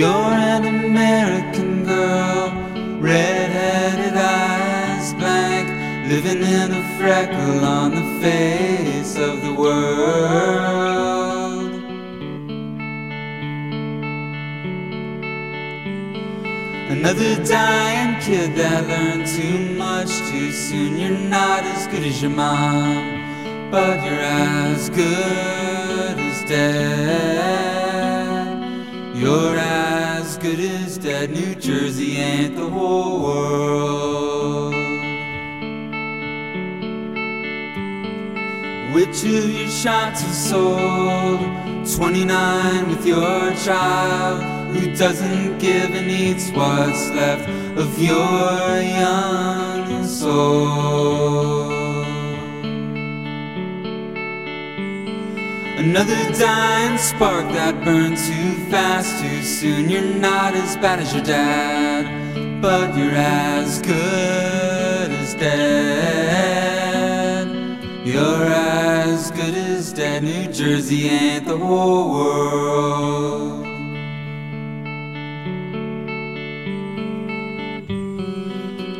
You're an American girl, red-headed eyes blank, living in a freckle on the face of the world. Another dying kid that learned too much too soon. You're not as good as your mom, but you're as good as dead. You're dead. New Jersey ain't the whole world. Which of your shots are sold? 29 with your child who doesn't give and eats what's left of your young soul. Another dying spark that burns too fast, too soon. You're not as bad as your dad, but you're as good as dead. You're as good as dead. New Jersey ain't the whole world.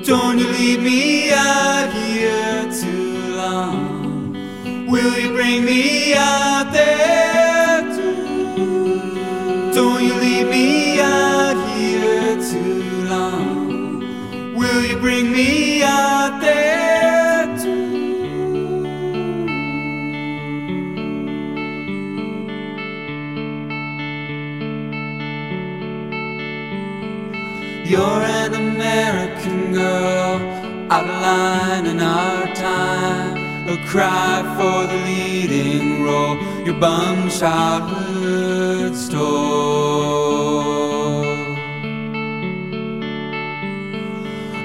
Don't you leave me out here too. Will you bring me out there too? Don't you leave me out here too long. Will you bring me out there too? You're an American girl, out cry for the leading role, your bum childhood stole.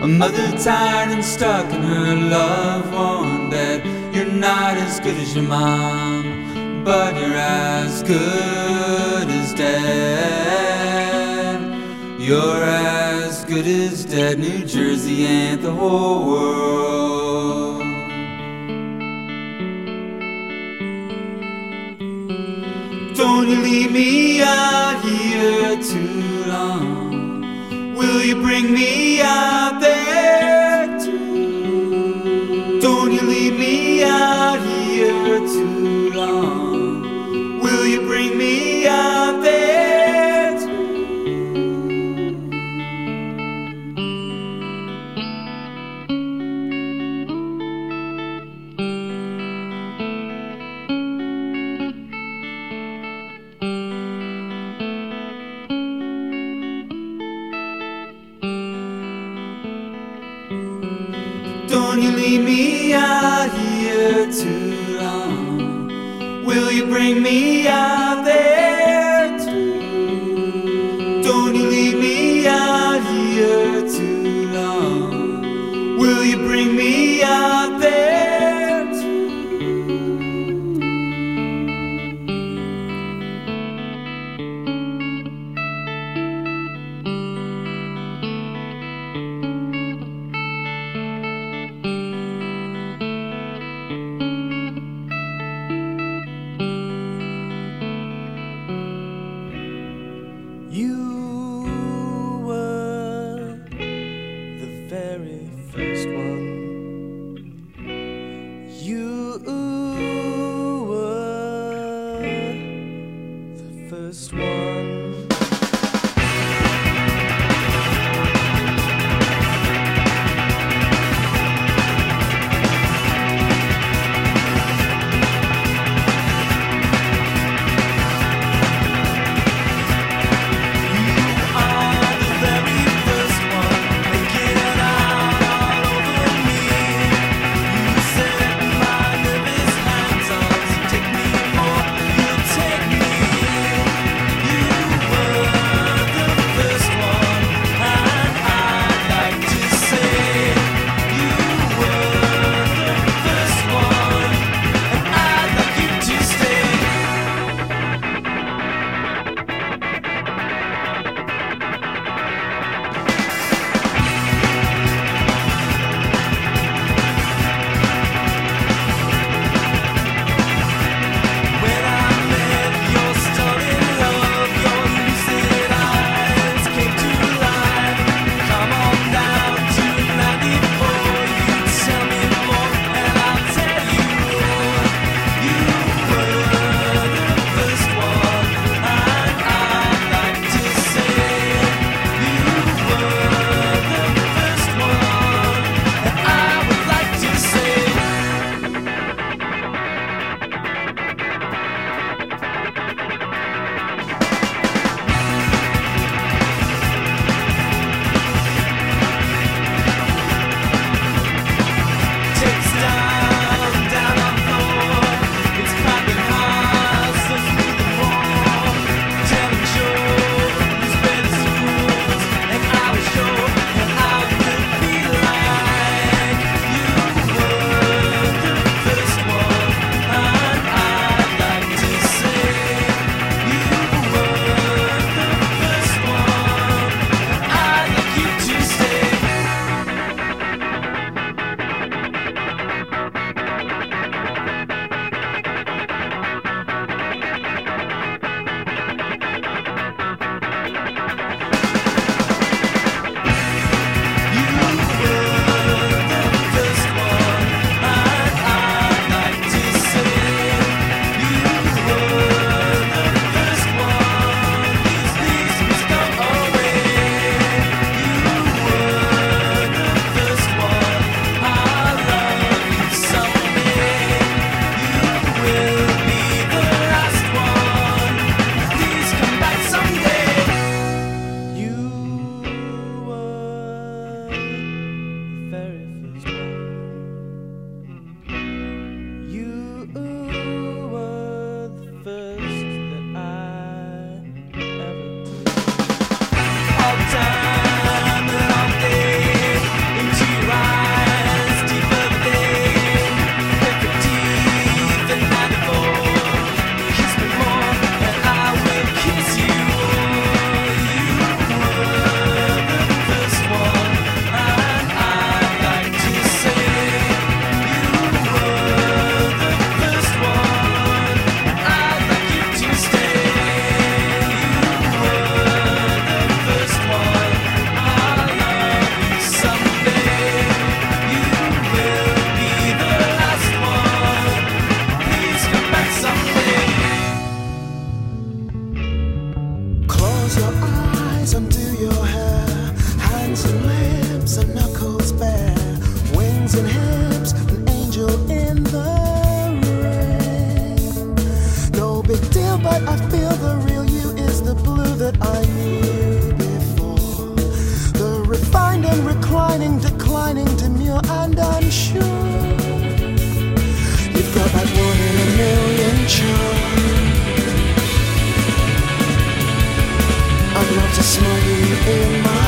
A mother tired and stuck in her love worn bed. You're not as good as your mom, but you're as good as dead. You're as good as dead. New Jersey ain't the whole world. Don't you leave me out here too long. Will you bring me out there first one. that I knew before. The refined and reclining, declining, demure and unsure. You've got that one in a million charm. I'd love to smile you in my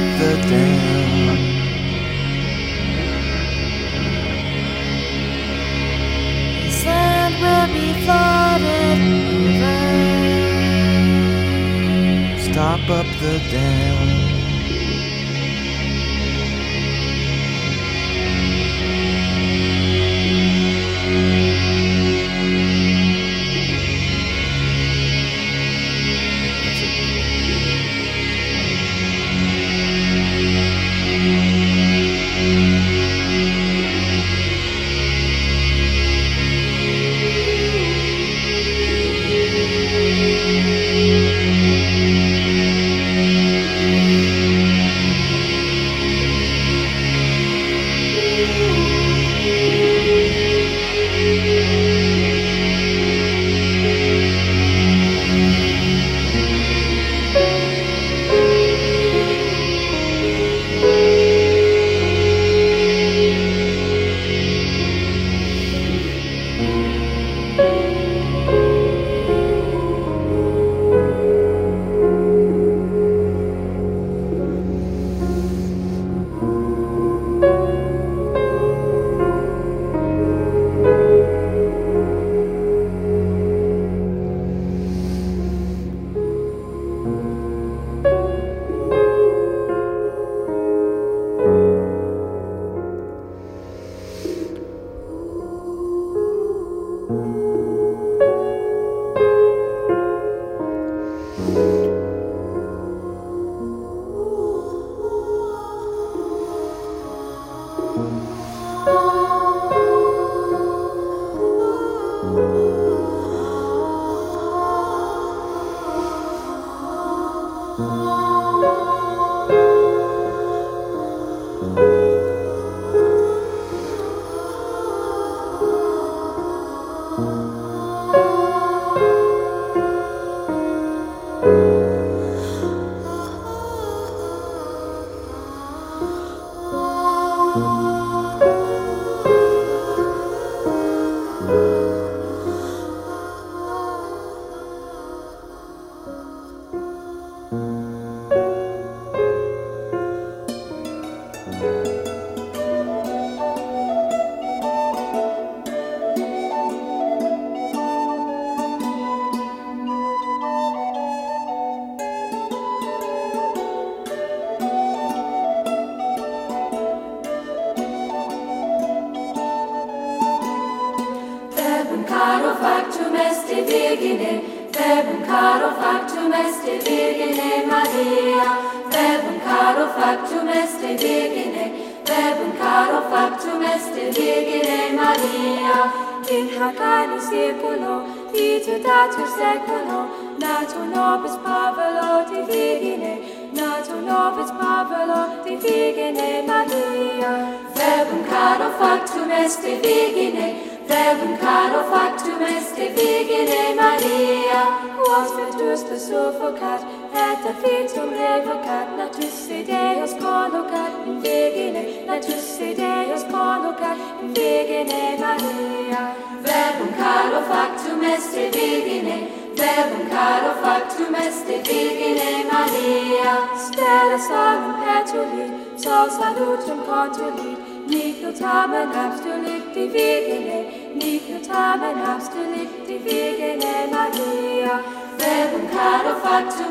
up the dam This land will be flooded with rain. Stop up the dam.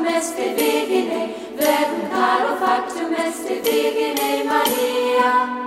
factum est Virgine, verum caro factum est Virgine Maria.